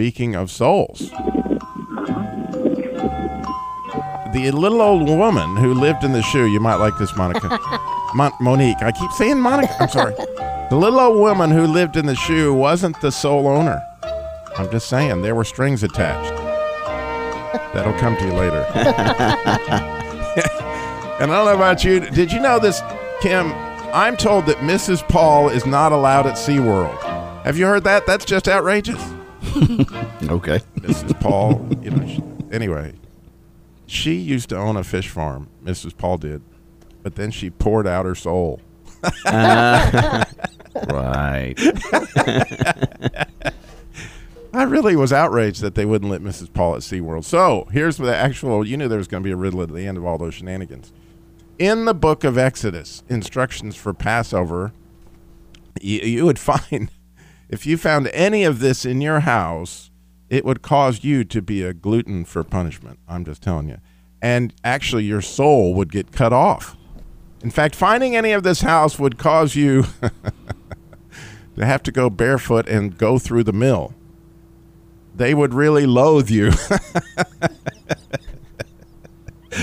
speaking of souls, the little old woman who lived in the shoe, you might like this, Monica. Mon- Monique. I keep saying Monica. I'm sorry. The little old woman who lived in the shoe wasn't the sole owner. I'm just saying, there were strings attached. That'll come to you later. and I don't know about you. Did you know this, Kim? I'm told that Mrs. Paul is not allowed at SeaWorld. Have you heard that? That's just outrageous. Okay. Mrs. Paul, you know, she, anyway, she used to own a fish farm. Mrs. Paul did, but then she poured out her soul. Right. I really was outraged that they wouldn't let Mrs. Paul at SeaWorld. So here's the actual. You knew there was going to be a riddle at the end of all those shenanigans. In the book of Exodus, instructions for Passover, you, you would find if you found any of this in your house, it would cause you to be a gluten for punishment. I'm just telling you. And actually, your soul would get cut off. In fact, finding any of this house would cause you to have to go barefoot and go through the mill. They would really loathe you.